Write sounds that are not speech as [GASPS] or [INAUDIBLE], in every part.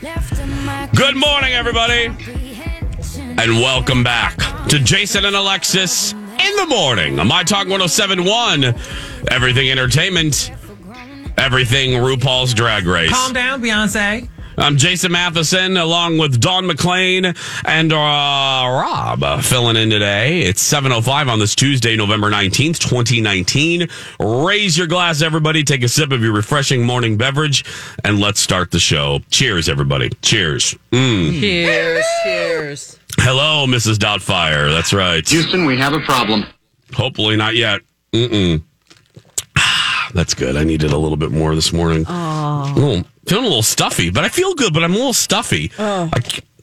Good morning, everybody, and welcome back to Jason and Alexis in the morning on My Talk 1071, Everything Entertainment, Everything RuPaul's Drag Race. Calm down, Beyonce. I'm Jason Matheson along with Don McLean and uh, Rob uh, filling in today. It's 7.05 on this Tuesday, November 19th, 2019. Raise your glass, everybody. Take a sip of your refreshing morning beverage and let's start the show. Cheers, everybody. Cheers. Mm. Cheers, cheers. Hello, Mrs. Doubtfire. That's right. Houston, we have a problem. Hopefully not yet. Mm-mm. [SIGHS] That's good. I needed a little bit more this morning. Oh. Feeling a little stuffy, but I feel good, but I'm a little stuffy. Oh. I,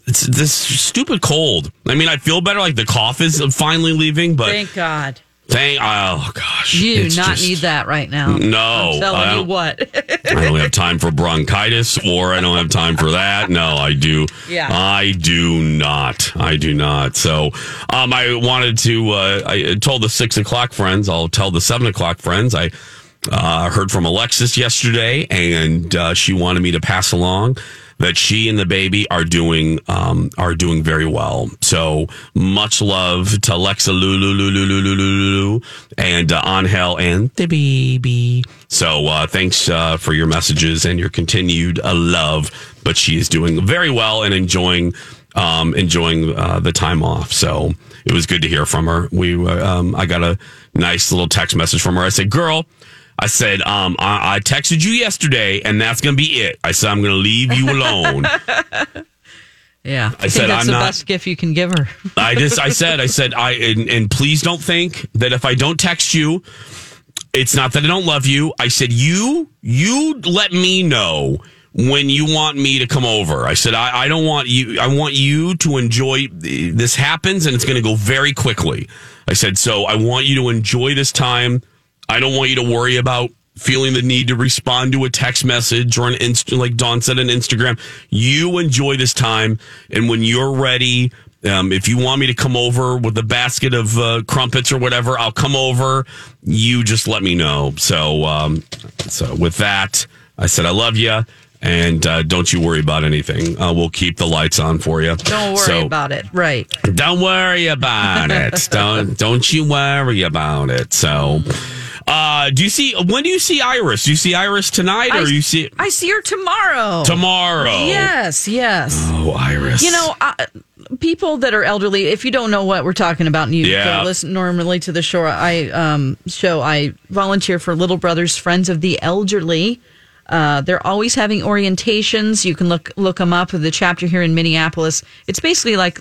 it's this stupid cold. I mean, I feel better. Like the cough is finally leaving, but thank God. Thank oh gosh, you do not just, need that right now. No, I'm telling you what. [LAUGHS] I don't have time for bronchitis, or I don't have time for that. No, I do. Yeah, I do not. I do not. So, um, I wanted to. Uh, I told the six o'clock friends. I'll tell the seven o'clock friends. I uh, heard from Alexis yesterday, and uh, she wanted me to pass along that she and the baby are doing um, are doing very well. So much love to Alexa Lulu Lulu Lulu Lulu and uh, and the baby. So uh, thanks uh, for your messages and your continued uh, love. But she is doing very well and enjoying um, enjoying uh, the time off. So it was good to hear from her. We um, I got a nice little text message from her. I said, "Girl." I said, um, I, I texted you yesterday, and that's going to be it. I said, I'm going to leave you alone. [LAUGHS] yeah, I, I said, that's I'm the not, best gift you can give her. [LAUGHS] I just, I said, I said, I, and, and please don't think that if I don't text you, it's not that I don't love you. I said, you, you let me know when you want me to come over. I said, I, I don't want you, I want you to enjoy this happens and it's going to go very quickly. I said, so I want you to enjoy this time I don't want you to worry about feeling the need to respond to a text message or an inst like Don said an Instagram. You enjoy this time, and when you're ready, um, if you want me to come over with a basket of uh, crumpets or whatever, I'll come over. You just let me know. So, um, so with that, I said I love you. And uh, don't you worry about anything. Uh, we'll keep the lights on for you. Don't worry so, about it. Right. Don't worry about it. [LAUGHS] don't don't you worry about it. So. Uh, do you see when do you see Iris? Do you see Iris tonight, or I, you see? I see her tomorrow. Tomorrow. Yes, yes. Oh, Iris. You know, uh, people that are elderly. If you don't know what we're talking about, and you yeah. listen normally to the show, I um, show I volunteer for Little Brothers Friends of the Elderly. Uh, they're always having orientations. You can look look them up. The chapter here in Minneapolis. It's basically like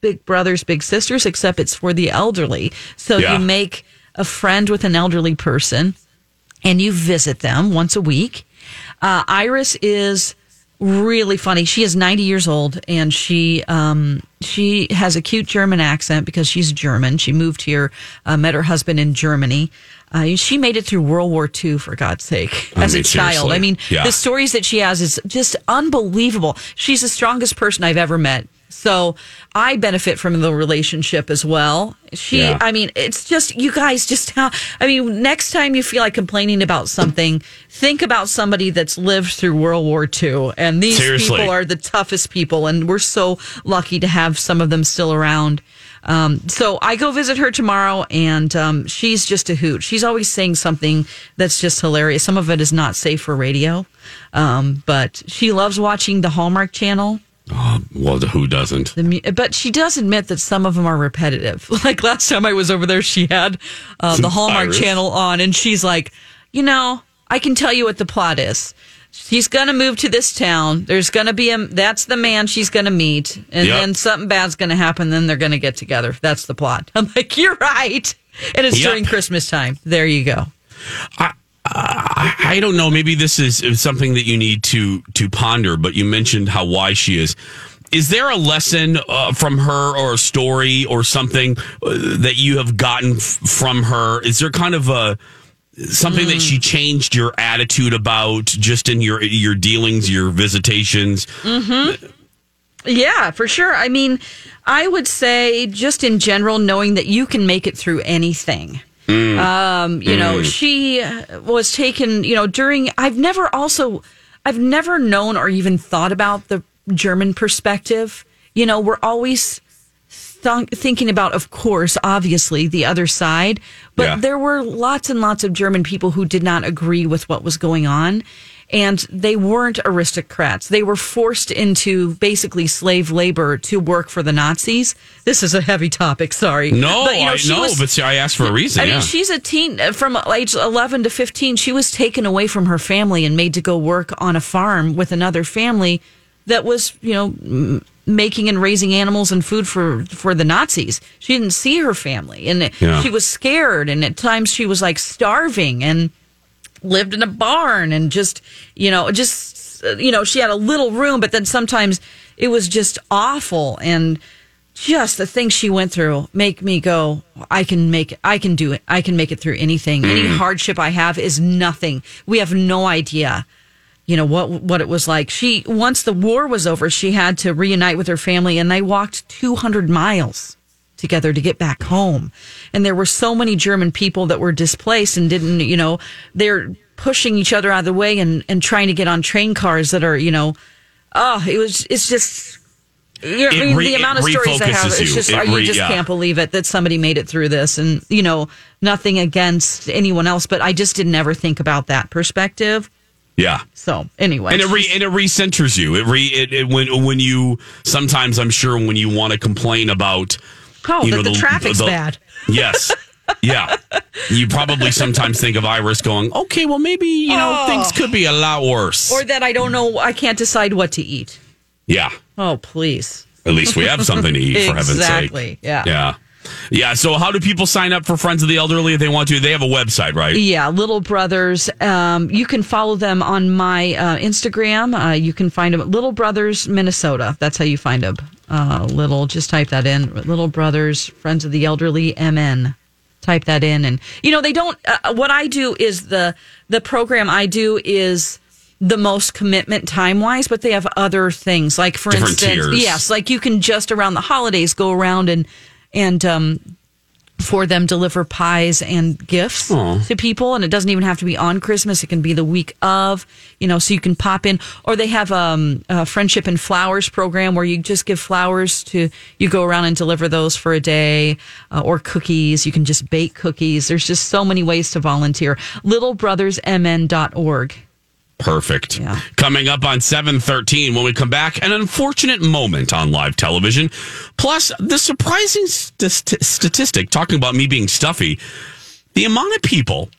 Big Brothers Big Sisters, except it's for the elderly. So yeah. you make a friend with an elderly person and you visit them once a week. Uh, Iris is really funny. She is 90 years old and she um, she has a cute German accent because she's German. She moved here, uh, met her husband in Germany. Uh, she made it through World War II, for God's sake, as I mean, a child. Seriously. I mean, yeah. the stories that she has is just unbelievable. She's the strongest person I've ever met. So I benefit from the relationship as well. She, yeah. I mean, it's just, you guys just, how, I mean, next time you feel like complaining about something, think about somebody that's lived through World War II. And these Seriously. people are the toughest people. And we're so lucky to have some of them still around. Um, so I go visit her tomorrow, and um, she's just a hoot. She's always saying something that's just hilarious. Some of it is not safe for radio, um, but she loves watching the Hallmark Channel. Oh, well, who doesn't? The, but she does admit that some of them are repetitive. [LAUGHS] Like last time I was over there, she had uh, the Hallmark Iris. Channel on, and she's like, you know, I can tell you what the plot is. She's going to move to this town. There's going to be a, that's the man she's going to meet. And Yep. then something bad's going to happen. Then they're going to get together. That's the plot. [LAUGHS] I'm like, you're right. And it's Yep. during Christmas time. There you go. I, I don't know. Maybe this is something that you need to to ponder. But you mentioned how wise she is. Is there a lesson uh, from her, or a story, or something uh, that you have gotten f- from her? Is there kind of a something that she changed your attitude about, just in your your dealings, your visitations? Yeah, for sure. I mean, I would say just in general, knowing that you can make it through anything. Um, you know, she was taken, you know, during, I've never also, I've never known or even thought about the German perspective. You know, we're always th- thinking about, of course, obviously the other side, but Yeah. there were lots and lots of German people who did not agree with what was going on. And they weren't aristocrats. They were forced into basically slave labor to work for the Nazis. This is a heavy topic. Sorry. No, But, you know, I know, was- but see, I asked for a reason. I yeah. mean, she's a teen uh, from age 11 to 15. She was taken away from her family and made to go work on a farm with another family that was, you know, making and raising animals and food for for the Nazis. She didn't see her family and Yeah. she was scared and at times she was like starving and lived in a barn and just, you know, just you know, she had a little room but then sometimes it was just awful. And just the things she went through make me go i can make it i can do it. I can make it through anything. Any mm. hardship i have is nothing. We have no idea you know what what it was like. She once the war was over she had to reunite with her family and they walked 200 miles together to get back home and there were so many german people that were displaced and didn't you know they're pushing each other out of the way and and trying to get on train cars that are you know oh it was it's just you know, re- the amount of stories I have, it's just, It are you just yeah. can't believe it that somebody made it through this, and you know, nothing against anyone else, but I just didn't ever think about that perspective. yeah. So anyway, and it re and it recenters you. It re it, it when when you sometimes I'm sure when you want to complain about oh, you know the, traffic's bad. Yes. Yeah. You probably [LAUGHS] sometimes think of Iris going, okay, well maybe, you know, things could be a lot worse. Or that I don't know, I can't decide what to eat. yeah. Oh, please. At least we have something to eat for heaven's sake. Exactly. Yeah. Yeah. Yeah. So how do people sign up for Friends of the Elderly if they want to? They have a website, right? Yeah, Little Brothers. Um, you can follow them on my uh, Instagram. Uh, you can find them at Little Brothers Minnesota. That's how you find them. Uh, little, just type that in. Little Brothers Friends of the Elderly MN. Type that in, and you know they don't. Uh, what I do is the the program I do is the most commitment time wise, but they have other things like for Different instance, tiers. yes, like you can just around the holidays go around and and um, for them deliver pies and gifts to people and it doesn't even have to be on christmas. It can be the week of you know so you can pop in. Or they have um, a friendship and flowers program where you just give flowers to you go around and deliver those for a day uh, or cookies. You can just bake cookies. There's just so many ways to volunteer. Littlebrothersmn.org Perfect. Yeah. Coming up on 713 when we come back, an unfortunate moment on live television. Plus, the surprising st- statistic talking about me being stuffy. The amount of people,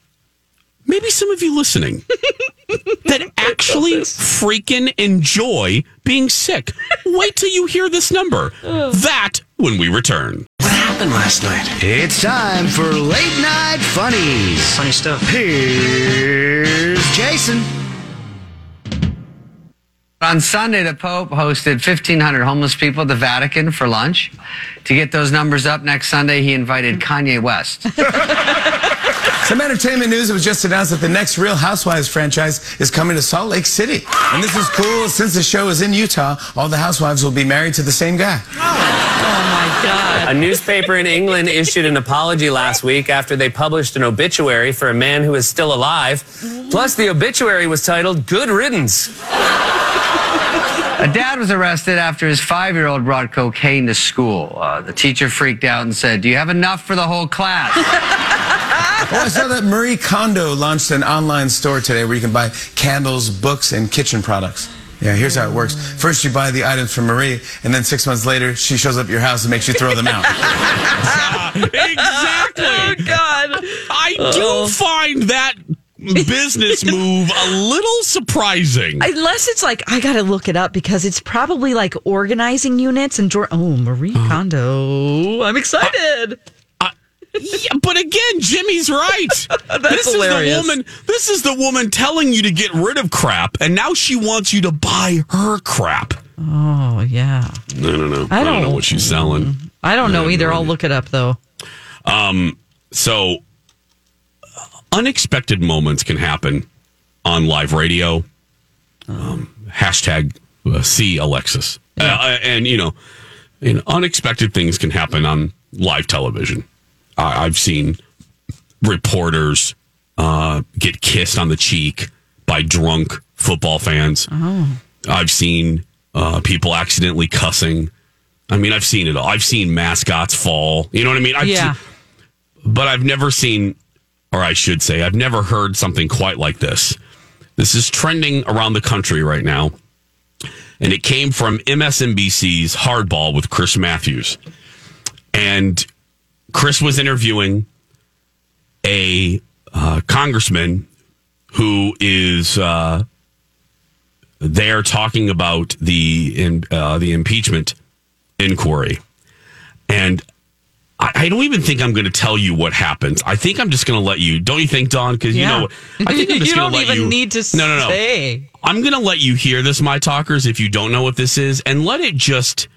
maybe some of you listening, [LAUGHS] that actually freaking enjoy being sick. Wait till you hear this number. That when we return. What happened last night? It's time for late night funnies. Funny stuff. Here's Jason. On Sunday, the Pope hosted 1,500 homeless people at the Vatican for lunch. To get those numbers up next Sunday, he invited Kanye West. [LAUGHS] Some entertainment news. It was just announced that the next Real Housewives franchise is coming to Salt Lake City. And this is cool. Since the show is in Utah, all the housewives will be married to the same guy. Oh my god A newspaper in England issued an apology last week after they published an obituary for a man who is still alive. Plus, the obituary was titled Good Riddance. A dad was arrested after his five year old brought cocaine to school. Uh, the teacher freaked out and said, Do you have enough for the whole class? [LAUGHS] Oh, I saw that Marie Kondo launched an online store today where you can buy candles, books, and kitchen products. Yeah, here's how it works. First, you buy the items from Marie, and then six months later, she shows up at your house and makes you throw them out. [LAUGHS] exactly. Oh God. I do find that business move a little surprising. Unless it's like I gotta look it up because it's probably like organizing units and drawer. Oh, Marie Uh-huh. Kondo! I'm excited. Yeah, but again, Jimmy's right. [LAUGHS] this hilarious. is the woman. This is the woman telling you to get rid of crap, and now she wants you to buy her crap. oh yeah. I don't know. I I don't, know don't- what she's selling. I don't know Yeah, either. no I'll look it up though. Um. So, unexpected moments can happen on live radio. Um, hashtag uh, see Alexis, uh, and you know, and unexpected things can happen on live television. I I've seen reporters uh, get kissed on the cheek by drunk football fans. I've seen uh, people accidentally cussing. I mean, I've seen it all. I've seen mascots fall. You know what I mean? I've Yeah. seen- but I've never seen, or I should say, I've never heard something quite like this. This is trending around the country right now. And it came from MSNBC's Hardball with Chris Matthews. And Chris was interviewing a uh, congressman who is uh, there talking about the in, uh, the impeachment inquiry. And I, I don't even think I'm going to tell you what happens. I think I'm just going to let you. Don't you think, Don? Because Yeah. you know, I think [LAUGHS] I'm just you going don't to let even you. need to no, no, no. say. I'm going to let you hear this, my talkers, if you don't know what this is, and let it just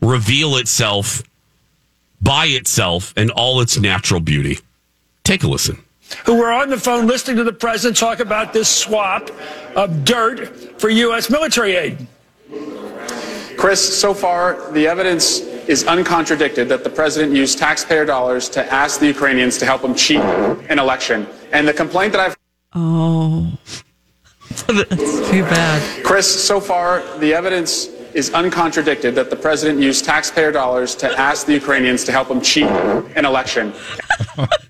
reveal itself by itself and all its natural beauty. Take a listen. who were on the phone listening to the president talk about this swap of dirt for U.S. military aid. Chris, so far, the evidence is uncontradicted that the president used taxpayer dollars to ask the Ukrainians to help him cheat an election. And the complaint that I've Oh, that's [LAUGHS] too bad. Chris, so far, the evidence is uncontradicted that the president used taxpayer dollars to ask the Ukrainians to help him cheat an election. [LAUGHS]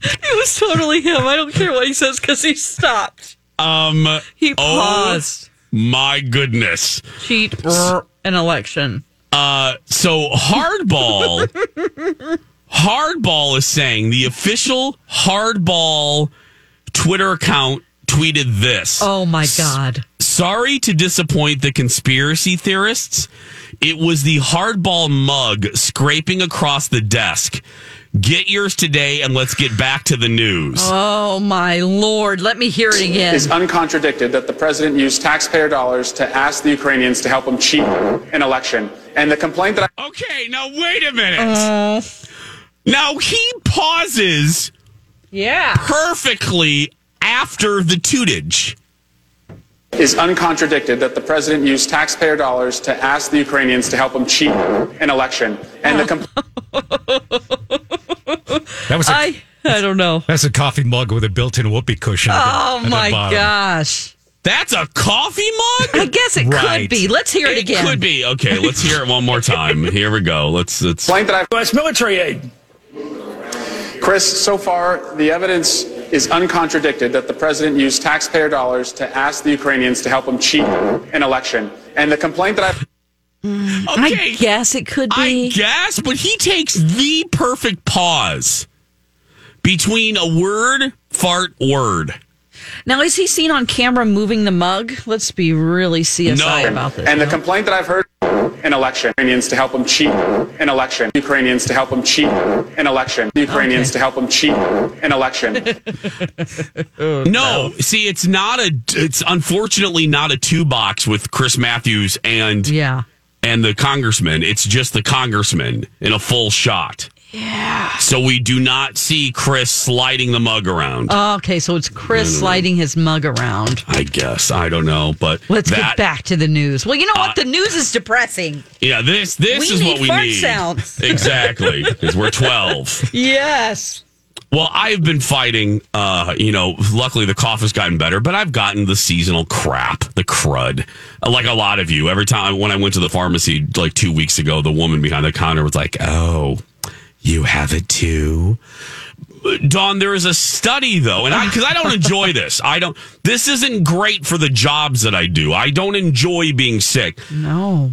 It was totally him. I don't care what he says because he stopped. Um, He oh paused. my goodness. Cheat an election. Uh, so hardball, [LAUGHS] hardball is saying the official hardball Twitter account tweeted this. Oh my god. Sorry to disappoint the conspiracy theorists. It was the hardball mug scraping across the desk. Get yours today and let's get back to the news. Oh my lord. Let me hear it again. It's uncontradicted that the president used taxpayer dollars to ask the Ukrainians to help him cheat an election. And the complaint that I Okay, now wait a minute. Uh. now he pauses Yeah. perfectly after the tutage. Is uncontradicted that the president used taxpayer dollars to ask the Ukrainians to help him cheat an election. And the complaint That was a, I I don't know. that's a coffee mug with a built-in whoopee cushion. at the- Oh at the my bottom. gosh. That's a coffee mug? I guess it Right. could be. Let's hear it, again. It could be. Okay, let's hear it one more time. Here we go. Let's let's complaint that I've U.S. military aid. Chris, so far, the evidence is uncontradicted that the president used taxpayer dollars to ask the Ukrainians to help him cheat an election. And the complaint that I've hmm. Okay. I guess it could be. I guess, but he takes the perfect pause between a word, fart, word. Now, is he seen on camera moving the mug? Let's be really CSI No. about this. and the no? complaint that I've heard an election Ukrainians to help him cheat an election Ukrainians to help him cheat an election Ukrainians Okay. to help him cheat an election [LAUGHS] oh, No, see, it's not a. It's unfortunately not a two box with Chris Matthews and yeah. and the congressman. It's just the congressman in a full shot. Yeah. So we do not see Chris sliding the mug around. Okay, so it's Chris sliding his mug around. I guess I don't know, but Let's that, get back to the news. Well, you know what? Uh, the news is depressing. Yeah, this this We is what we need sounds. [LAUGHS] exactly because we're twelve. [LAUGHS] Yes. Well, I've been fighting. Uh, you know, luckily the cough has gotten better, but I've gotten the seasonal crap, the crud, like a lot of you. Every time when I went to the pharmacy like two weeks ago, the woman behind the counter was like, "Oh, you have it too." Don, there is a study though, and I because I don't enjoy this. I don't. This isn't great for the jobs that I do. I don't enjoy being sick. No.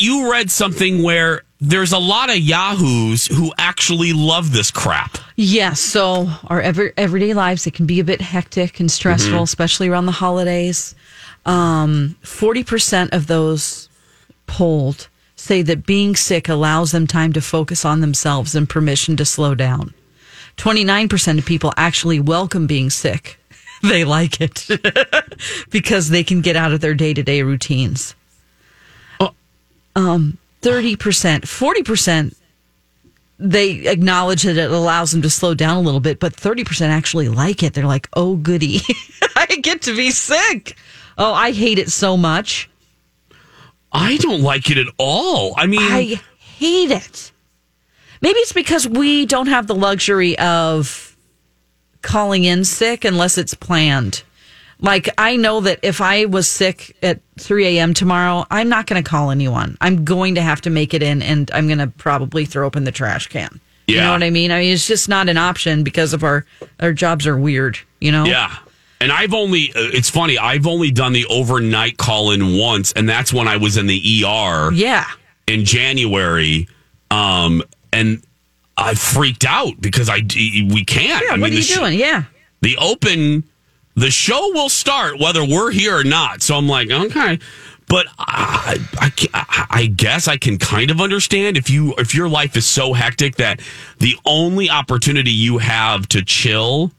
You read something where there's a lot of yahoos who actually love this crap. Yes. So our every, everyday lives, it can be a bit hectic and stressful, Mhm. especially around the holidays. Um, 40% of those polled say that being sick allows them time to focus on themselves and permission to slow down. 29% of people actually welcome being sick. [LAUGHS] They like it [LAUGHS] because they can get out of their day to day routines. Um, 30%, 40% they acknowledge that it allows them to slow down a little bit, but 30% actually like it. They're like, oh, goody. [LAUGHS] I get to be sick. Oh, I hate it so much. I don't like it at all. I mean, I hate it. Maybe it's because we don't have the luxury of calling in sick unless it's planned. Like, I know that if I was sick at 3 a.m. tomorrow, I'm not going to call anyone. I'm going to have to make it in and I'm going to probably throw open the trash can. Yeah. You know what I mean? I mean, it's just not an option because of our, our jobs are weird, you know? Yeah. And I've only, uh, it's funny, I've only done the overnight call in once, and that's when I was in the ER Yeah. in January. Um, and I freaked out because I, we can't. Yeah. I what are you sh- doing? Yeah. the open the show will start whether we're here or not so i'm like okay but I, I, I guess I can kind of understand if you if your life is so hectic that the only opportunity you have to chill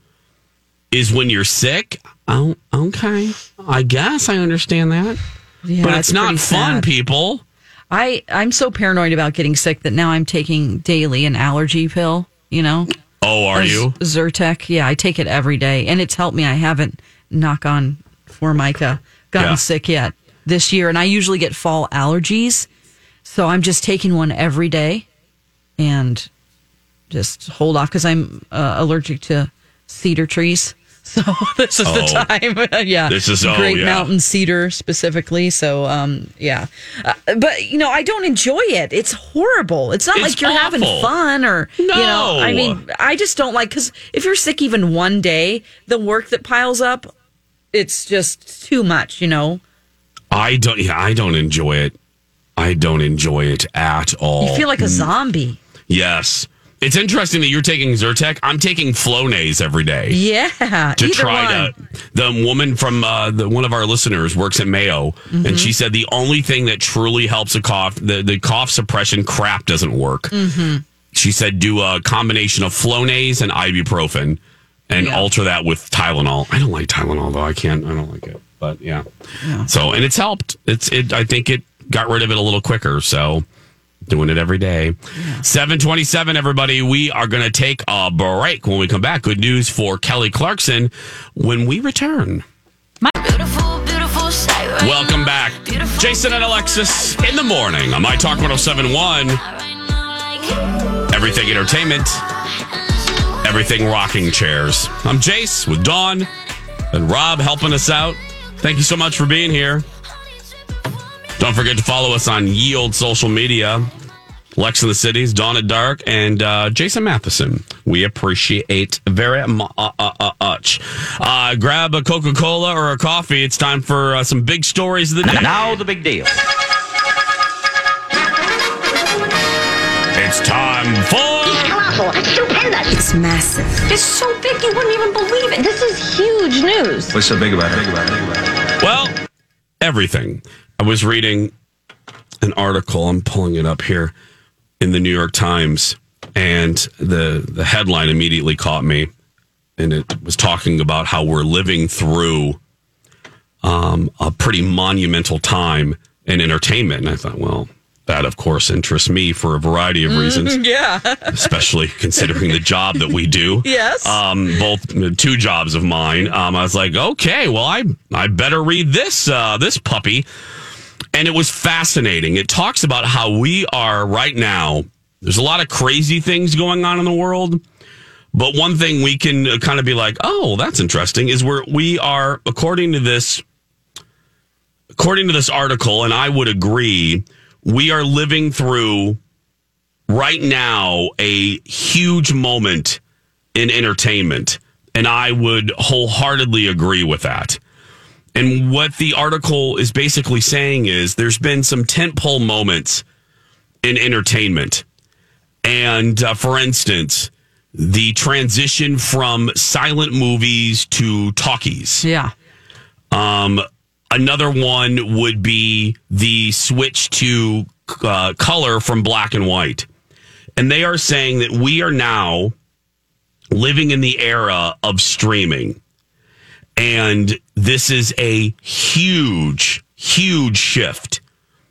is when you're sick. Oh, okay. I guess I understand that, Yeah, but it's, not fun, sad. people. I, I'm so paranoid about getting sick that now I'm taking daily an allergy pill, you know? Oh, are you? Zyrtec. Yeah, I take it every day, and it's helped me. I haven't, knock on Formica, gotten Yeah. sick yet this year, and I usually get fall allergies, so I'm just taking one every day, and just hold off because I'm uh, allergic to cedar trees. [LAUGHS] So this is Oh. the time. [LAUGHS] yeah, This is- oh, Great yeah. Mountain cedar specifically. So um, yeah, uh, but you know I don't enjoy it. It's horrible. It's not It's like you're having fun or you know. No. I mean, I just don't like because if you're sick even one day, the work that piles up, it's just too much. You know, I don't. Yeah, I don't enjoy it. I don't enjoy it at all. you feel like a zombie. Yes. It's interesting that you're taking Zyrtec. I'm taking Flonase every day. Yeah, to try one. to. The woman from uh, the, one of our listeners works at Mayo, Mhm. and she said the only thing that truly helps a cough, the, the cough suppression crap doesn't work. Mm-hmm. She said do a combination of Flonase and ibuprofen, and Yeah. alter that with Tylenol. I don't like Tylenol though. I can't. I don't like it. But yeah. So and it's helped. It's it. I think it got rid of it a little quicker. So doing it every day. 727, everybody. We are going to take a break when we come back. Good news for Kelly Clarkson when we return. Welcome back. Jason and Alexis in the morning on My Talk 1071. Everything Entertainment. Everything Rocking Chairs. I'm Jace with Dawn and Rob helping us out. Thank you so much for being here. Don't forget to follow us on Yield social media. Lex in the Cities, Dawn at Dark, and uh, Jason Matheson We appreciate very mu- uh, uh, uh, much. Uh, grab a Coca Cola or a coffee. It's time for uh, some big stories of the day. Now the big deal. It's time for. Colossal. It's stupendous. It's massive. It's so big you wouldn't even believe it. This is huge news. What's so big about it? Big about it? Big about it? Well, everything. I was reading an article. I'm pulling it up here in the New York Times, and the the headline immediately caught me, and it was talking about how we're living through um, a pretty monumental time in entertainment. And I thought, well, that of course interests me for a variety of reasons yeah. [LAUGHS] especially considering the job that we do. [LAUGHS] Yes. Um, both two jobs of mine. Um, I was like, okay, well, I I better read this uh, this puppy, and it was fascinating. It talks about how we are right now. There's a lot of crazy things going on in the world. But one thing we can kind of be like, oh, that's interesting, is where we are, according to this, according to this article, and I would agree, we are living through right now a huge moment in entertainment. And I would wholeheartedly agree with that. And what the article is basically saying is there's been some tentpole moments in entertainment. And uh, for instance, the transition from silent movies to talkies. Yeah. Um, another one would be the switch to uh, color from black and white. And they are saying that we are now living in the era of streaming. And this is a huge, huge shift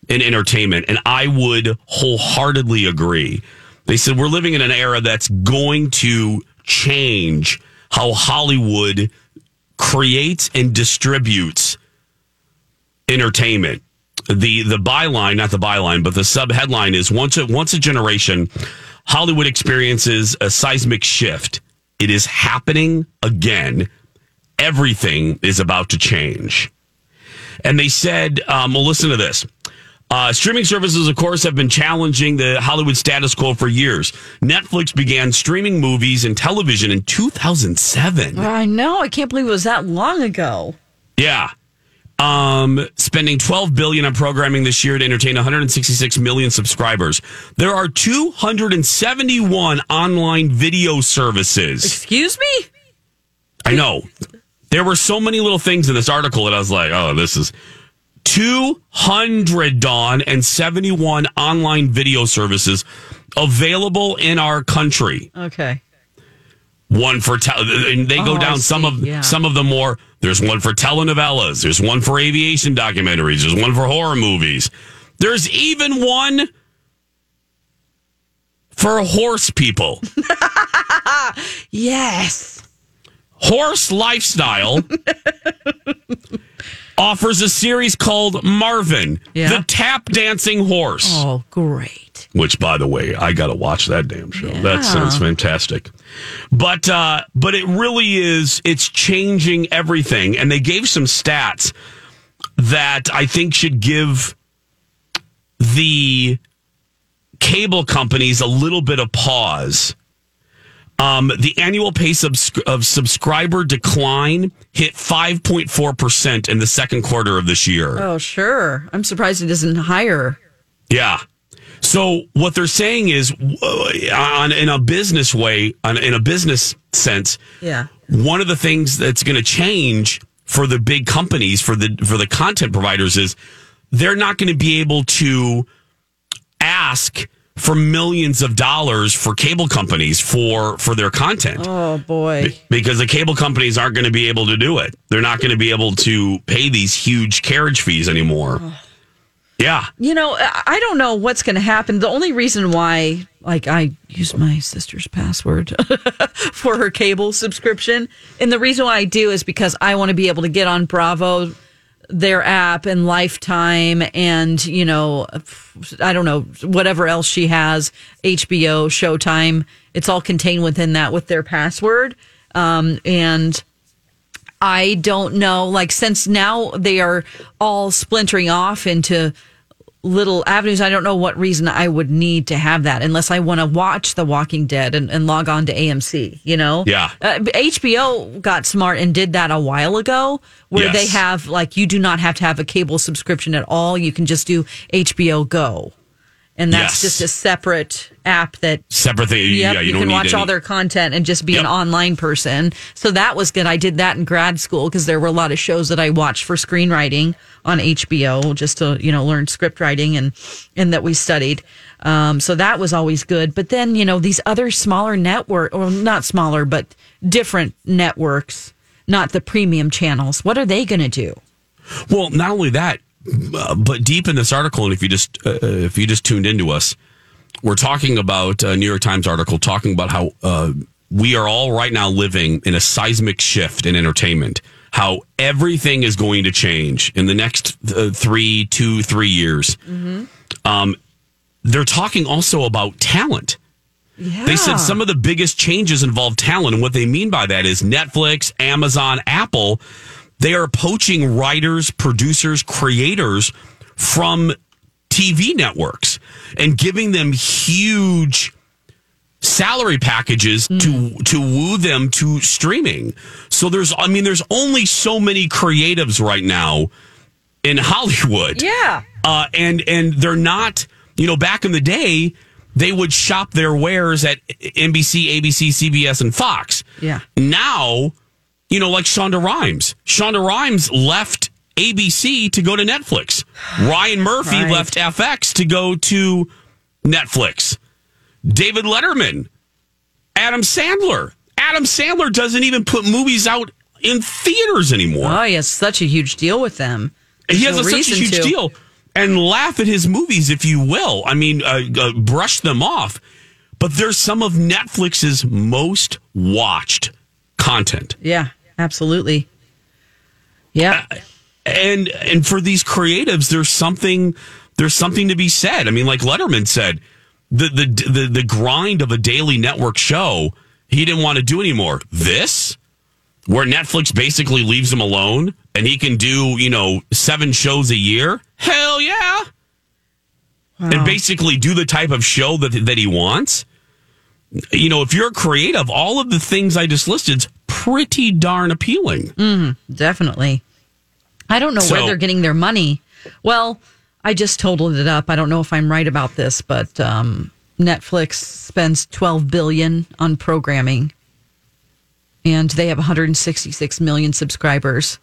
in entertainment. And I would wholeheartedly agree. They said we're living in an era that's going to change how Hollywood creates and distributes entertainment. The the byline, not the byline, but the sub headline is once a once a generation, Hollywood experiences a seismic shift. It is happening again. Everything is about to change. And they said, um, well, listen to this. Uh, streaming services, of course, have been challenging the Hollywood status quo for years. Netflix began streaming movies and television in 2007. I know. I can't believe it was that long ago. Yeah. Um, spending 12 billion on programming this year to entertain 166 million subscribers. There are 271 online video services. Excuse me? I know. There were so many little things in this article that I was like, oh, this is 200 Dawn and 71 online video services available in our country. Okay. One for te- and they go Oh, down some of Yeah. some of the more. There's one for telenovelas. There's one for aviation documentaries. There's one for horror movies. There's even one for horse people. [LAUGHS] yes. Horse Lifestyle [LAUGHS] offers a series called Marvin, Yeah. the tap dancing horse. Oh, great. Which, by the way, I got to watch that damn show. Yeah. That sounds fantastic. But uh, but it really is. It's changing everything, and they gave some stats that I think should give the cable companies a little bit of pause. Um, the annual pace of, of subscriber decline hit 5.4% in the second quarter of this year. Oh, sure. I'm surprised it isn't higher. Yeah. So what they're saying is, uh, on in a business way, on, in a business sense, Yeah. one of the things that's going to change for the big companies, for the for the content providers, is they're not going to be able to ask for millions of dollars for cable companies for for their content Oh, boy. because the cable companies aren't going to be able to do it. They're not going to be able to pay these huge carriage fees anymore. Yeah. You know, I I don't know what's going to happen. The only reason why, like, I use my sister's password [LAUGHS] for her cable subscription, and the reason why I do is because I want to be able to get on Bravo, their app, and Lifetime, and you know, I don't know whatever else she has, HBO, Showtime. It's all contained within that with their password, um, and. I don't know. Like, since now they are all splintering off into little avenues. I don't know what reason I would need to have that unless I want to watch The Walking Dead and, and log on to AMC, you know? Yeah. Uh, HBO got smart and did that a while ago where Yes. they have, like, you do not have to have a cable subscription at all. You can just do HBO Go. And that's Yes. just a separate app that Separate thing. Yep, yeah, you, you, can watch any- all their content and just be an online person. So that was good. I did that in grad school because there were a lot of shows that I watched for screenwriting on HBO just to, you know, learn script writing and, and that we studied. Um, so that was always good. But then, you know, these other smaller network or not smaller, but different networks, not the premium channels. What are they going to do? Well, not only that, but deep in this article, and if you just uh, if you just tuned into us, we're talking about a New York Times article talking about how uh, we are all right now living in a seismic shift in entertainment. How everything is going to change in the next uh, three, two, three years. Um, they're talking also about talent. They said some of the biggest changes involve talent. And what they mean by that is Netflix, Amazon, Apple, they are poaching writers, producers, creators from TV networks and giving them huge salary packages to to woo them to streaming. So there's I mean there's only so many creatives right now in [LAUGHS] Hollywood. Yeah. Uh, and and they're not, you know, back in the day, they would shop their wares at NBC, ABC, CBS, and Fox. Yeah. Now, you know, like Shonda Rhimes. Shonda Rhimes left ABC to go to Netflix. Ryan Murphy Right. left FX to go to Netflix. David Letterman, Adam Sandler. Adam Sandler doesn't even put movies out in theaters anymore. Oh, he has such a huge deal with them. he has no a, such a huge to. deal. And laugh at his movies if you will. I mean, uh, uh, brush them off. But they're some of Netflix's most watched content. Yeah, absolutely. Yeah. and and for these creatives there's something there's something to be said. I mean like letterman said the the the, the grind of a daily network show he didn't want to do anymore. This where netflix basically leaves him alone and he can do you know seven shows a year? Hell yeah. And basically do the type of show that that he wants you know if you're creative all of the things i just listed's pretty darn appealing Mm, definitely. I don't know where they're getting their money. Well, I just totaled it up. I don't know if I'm right about this, but um, Netflix spends 12 billion on programming, and they have 166 million subscribers.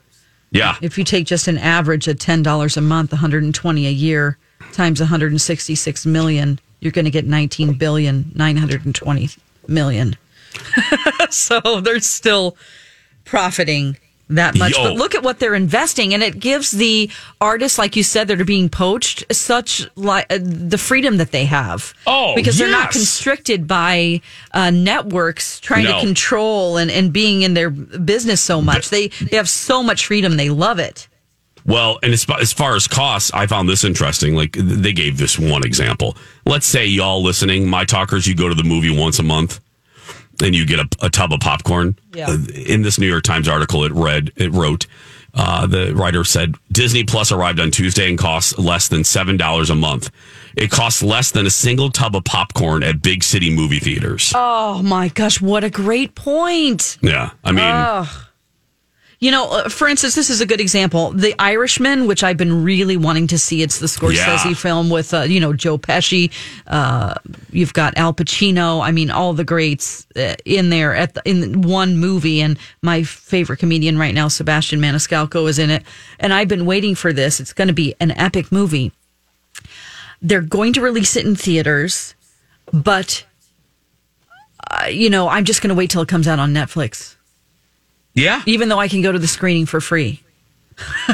yeah If you take just an average of ten dollars a month, 120 a year times 166 million, you're going to get 19 billion 920 million. [LAUGHS] so they're still profiting that much. Yo. But look at what they're investing, and it gives the artists, like you said, that are being poached, such like uh, the freedom that they have. Oh, because they're not constricted by uh, networks trying No. to control and, and being in their business so much. They they have so much freedom. They love it. Well, and as far, as far as costs, I found this interesting. Like they gave this one example. Let's say y'all listening, my talkers, you go to the movie once a month, and you get a, a tub of popcorn. Yeah. Uh, In this New York Times article, it read, it wrote, uh, the writer said Disney Plus arrived on Tuesday and costs less than seven dollars a month. It costs less than a single tub of popcorn at big city movie theaters. Oh my gosh, what a great point. Yeah, I mean, Ugh. You know, uh, for instance, this is a good example. The Irishman, which I've been really wanting to see. It's the Scorsese Yeah. film with, uh, you know, Joe Pesci. Uh, you've got Al Pacino. I mean, all the greats uh, in there at the, in one movie. And my favorite comedian right now, Sebastian Maniscalco, is in it. And I've been waiting for this. It's going to be an epic movie. They're going to release it in theaters, but, uh, you know, I'm just going to wait till it comes out on Netflix yeah, even though I can go to the screening for free.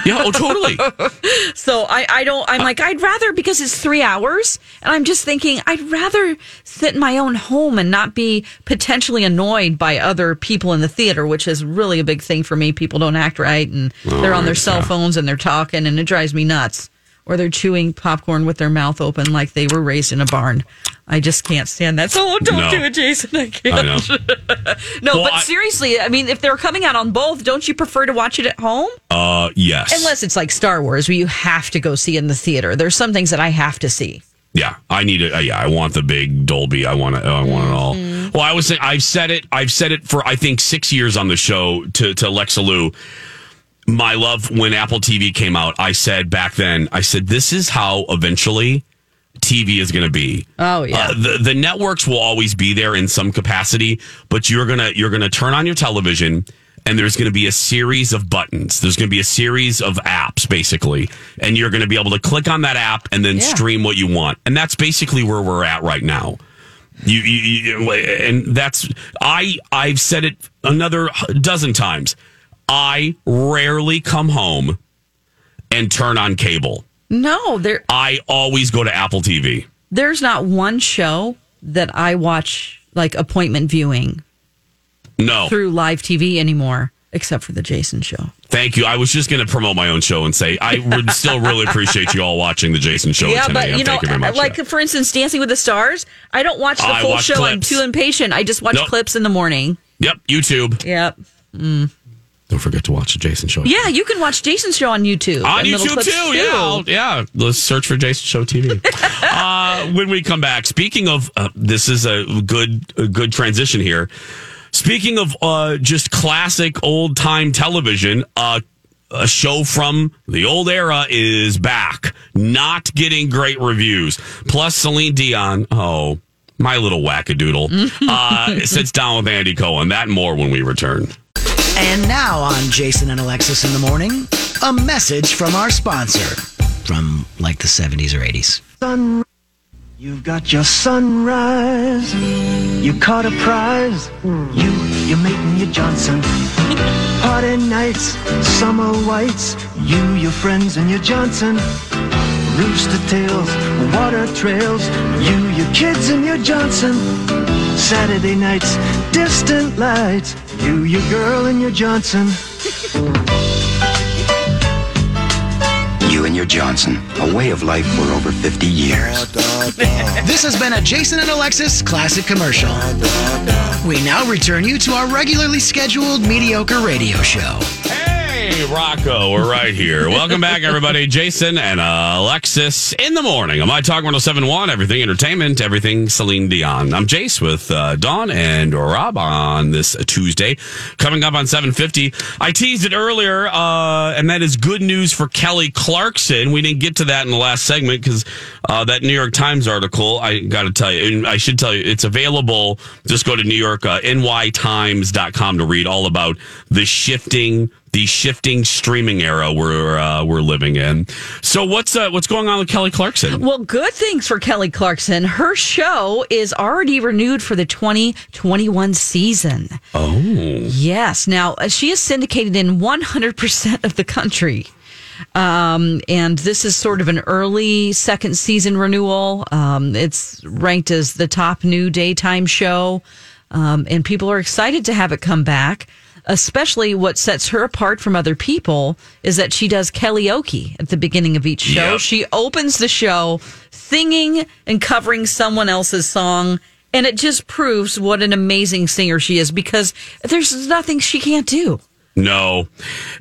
yeah, oh, totally. [LAUGHS] So I, I don't, I'm like, I'd rather, because it's three hours, and I'm just thinking, I'd rather sit in my own home and not be potentially annoyed by other people in the theater, which is really a big thing for me. People don't act right, and oh, they're on their cell yeah. phones and they're talking, and it drives me nuts. Or they're chewing popcorn with their mouth open like they were raised in a barn. I just can't stand that. So oh, don't No. do it, Jason. I can't. I [LAUGHS] no, Well, but I- seriously, I mean, if they're coming out on both, don't you prefer to watch it at home? Uh, yes. Unless it's like Star Wars, where you have to go see in the theater. There's some things that I have to see. Yeah, I need it. Uh, yeah, I want the big Dolby. I want it. I want it all. Mm-hmm. Well, I was. saying- I've said it. I've said it for I think six years on the show to to Lexa Lou. My love when Apple TV came out. I said back then. I said this is how eventually TV is going to be. Oh yeah. Uh, the the networks will always be there in some capacity, but you're gonna you're gonna turn on your television and there's gonna be a series of buttons. There's gonna be a series of apps basically, and you're gonna be able to click on that app and then Yeah. stream what you want. And that's basically where we're at right now. You, you, you and that's I I've said it another dozen times. I rarely come home and turn on cable. no, there I always go to Apple TV. there's not one show that I watch like appointment viewing No. through live TV anymore, except for the Jason show. Thank you. I was just going to promote my own show and say I would still really appreciate you all watching the Jason Show at 10 a.m. Thank you very much. like for instance, Dancing with the Stars. I don't watch the I full watch show. I'm too impatient. I just watch Nope. clips in the morning. yep, YouTube. Yep. Mm. Don't forget to watch the Jason Show. Yeah, you can watch Jason's show on YouTube. On YouTube clips too, yeah, I'll- yeah. Let's search for Jason Show TV. [LAUGHS] uh, when we come back, speaking of, uh, this is a good, a good transition here. Speaking of uh, just classic old time television, uh, a show from the old era is back, not getting great reviews. Plus, Celine Dion, oh, my little wackadoodle, [LAUGHS] uh, sits down with Andy Cohen. That and more when we return. And now on Jason and Alexis in the morning, a message from our sponsor from like the 70s or 80s. Sun, you've got your sunrise. You caught a prize. You, you're making your Johnson. [LAUGHS] Party nights, summer whites. You, your friends, and your Johnson. Rooster tails, water trails. You, your kids, and your Johnson. Saturday nights, distant lights. You, your girl, and your Johnson. You and your Johnson, a way of life for over 50 years. [LAUGHS] This has been a Jason and Alexis classic commercial. We now return you to our regularly scheduled mediocre radio show. Hey, Rocco, we're right here. Welcome back, everybody. Jason and uh, Alexis in the morning on My Talk 1071, everything entertainment, everything Celine Dion. I'm Jace with uh, Dawn and Rob on this Tuesday. Coming up on 750. I teased it earlier, uh, and that is good news for Kelly Clarkson. We didn't get to that in the last segment because uh, that New York Times article, I got to tell you, and I should tell you, it's available. Just go to New York, uh, nytimes.com to read all about the shifting the shifting streaming era we're uh, we're living in. So what's uh, what's going on with Kelly Clarkson? Well, good things for Kelly Clarkson. Her show is already renewed for the 2021 season. Oh, Yes. Now, uh, she is syndicated in 100% of the country. Um, and this is sort of an early second season renewal. Um, it's ranked as the top new daytime show. Um, and people are excited to have it come back. Especially what sets her apart from other people is that she does karaoke at the beginning of each show. Yep. She opens the show singing and covering someone else's song. And it just proves what an amazing singer she is because there's nothing she can't do. no,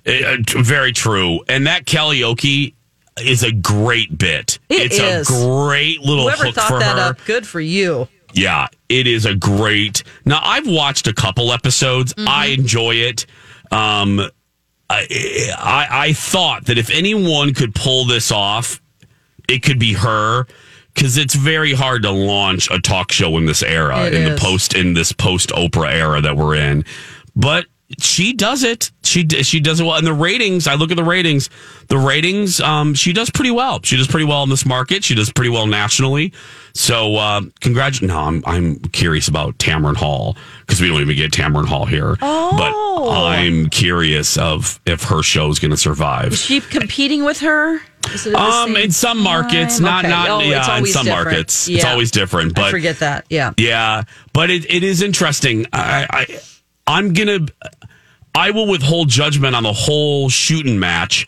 Uh, very true. And that karaoke is a great bit. It it's is. a great little Whoever hook thought for that her. up, good for you. Yeah, it is a great. Now I've watched a couple episodes. Mm-hmm. I enjoy it. Um, I, I I thought that if anyone could pull this off, it could be her because it's very hard to launch a talk show in this era It in is. the post in this post Oprah era that we're in. But she does it. She she does it well. And the ratings, I look at the ratings. The ratings, um, she does pretty well. She does pretty well in this market. She does pretty well nationally. So, uh, congratulations. No, I'm I'm curious about Tamron Hall because we don't even get Tamron Hall here. Oh. But I'm curious of if her show is going to survive. Is she competing with her? It Um, in some markets, time? not Okay. not Oh, yeah, in some different. markets, it's always different. But I forget that. Yeah. yeah, but it, it is interesting. I, I I'm gonna I will withhold judgment on the whole shooting match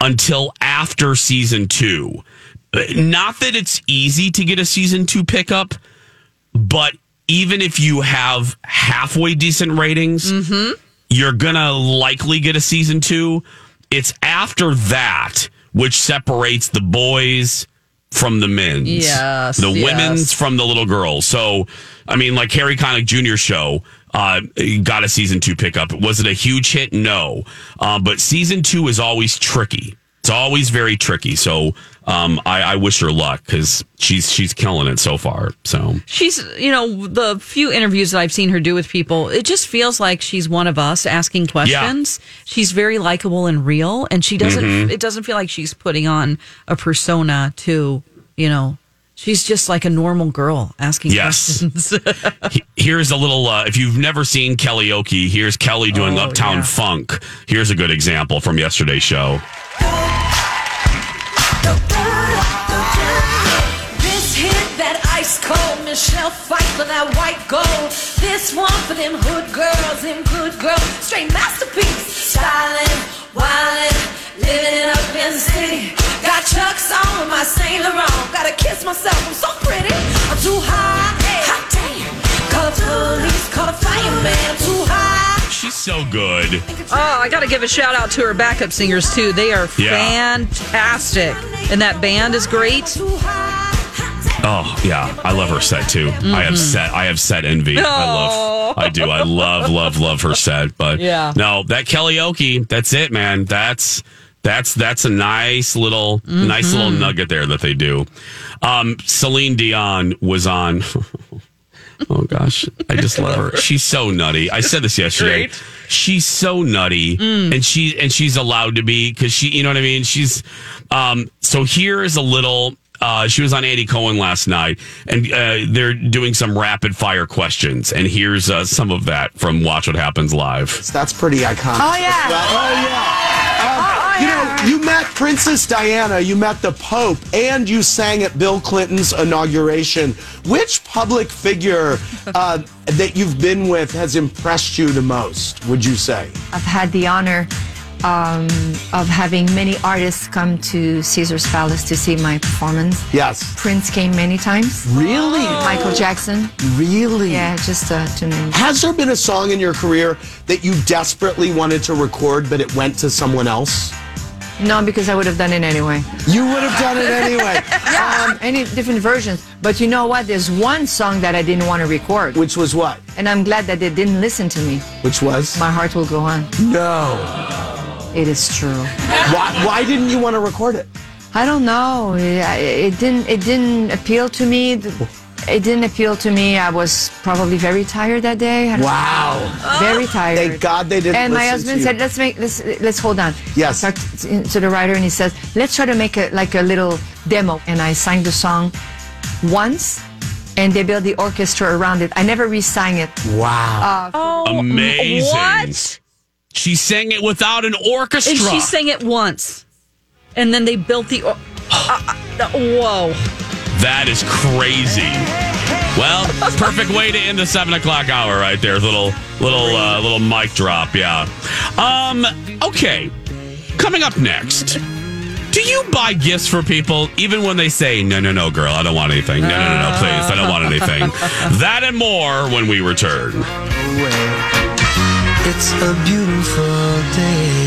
until after season two. Not that it's easy to get a season two pickup, but even if you have halfway decent ratings, mm-hmm. you're gonna likely get a season two. It's after that which separates the boys from the men's. Yes, The yes. women's from the little girls. So, I mean, like Harry Connick Jr. show, uh, got a season two pickup. Was it a huge hit? No. Uh, but season two is always tricky. It's always very tricky. So, um, I, I wish her luck because she's, she's killing it so far. So, She's, you know, the few interviews that I've seen her do with people, it just feels like she's one of us asking questions. She's very likable and real, and she doesn't. Mhm. It doesn't feel like she's putting on a persona to, you know, she's just like a normal girl asking Yes. questions. [LAUGHS] He- here's a little uh, if you've never seen Kellyoke here's kelly doing Oh, uptown yeah. funk here's a good example from yesterday's show This hit that ice cold Michelle fight for that white gold. This one for them hood girls, them good girls, straight masterpiece. Styling, wildin', living it up in the city. Got Chucks on with my Saint Laurent. Gotta kiss myself, I'm so pretty. I'm too high, hot damn. Call the police, call the fireman. I'm too high. she's so good Oh, I got to give a shout out to her backup singers too. They are Yeah. fantastic, and that band is great. oh yeah i love her set too i have Mhm. set i have set envy i love i do i love love love her set but Yeah. no that Kellyoke, that's it man that's that's that's a nice little nice little Mhm. nugget there that they do um celine dion was on [LAUGHS] Oh gosh, I just love her. She's so nutty. I said this yesterday. Great. She's so nutty, Mm. and she and she's allowed to be because she, you know what I mean. She's um. So here is a little. Uh, she was on Andy Cohen last night, and uh, they're doing some rapid fire questions. And here's uh, some of that from Watch What Happens Live. That's pretty iconic. Oh, yeah. Oh yeah. You know, you met Princess Diana, you met the Pope, and you sang at Bill Clinton's inauguration. Which public figure [LAUGHS] uh, that you've been with has impressed you the most? Would you say? I've had the honor um, of having many artists come to Caesar's Palace to see my performance. Yes. Prince came many times. Really? Michael Jackson. Really? Yeah, just uh, to name. Has there been a song in your career that you desperately wanted to record, but it went to someone else? No, because I would have done it anyway. You would have done it anyway. [LAUGHS] yeah, um, any different versions. But you know what? There's one song that I didn't want to record. Which was what? And I'm glad that they didn't listen to me. Which was? My Heart Will Go On. No. It is true. Why, why didn't you want to record it? I don't know. It, it didn't. It didn't appeal to me. It didn't appeal to me. I was probably very tired that day. Wow. Very [GASPS] tired. Thank God they didn't And my husband to you. said, "Let's make let's let's hold on." Yes. I talked to the writer, and he says, "Let's try to make a like a little demo." And I sang the song once, and they built the orchestra around it. I never re-sang it. Wow. Uh, Amazing. What? She sang it without an orchestra. And she sang it once, and then they built the. or- [GASPS] uh, uh, whoa! That is crazy. Well, perfect way to end the seven o'clock hour right there. Little little uh, little mic drop, yeah. Um, okay. Coming up next. Do you buy gifts for people even when they say, no, no, no, girl, I don't want anything? No, no, no, no, please, I don't want anything. [LAUGHS] that and more when we return. It's a beautiful day.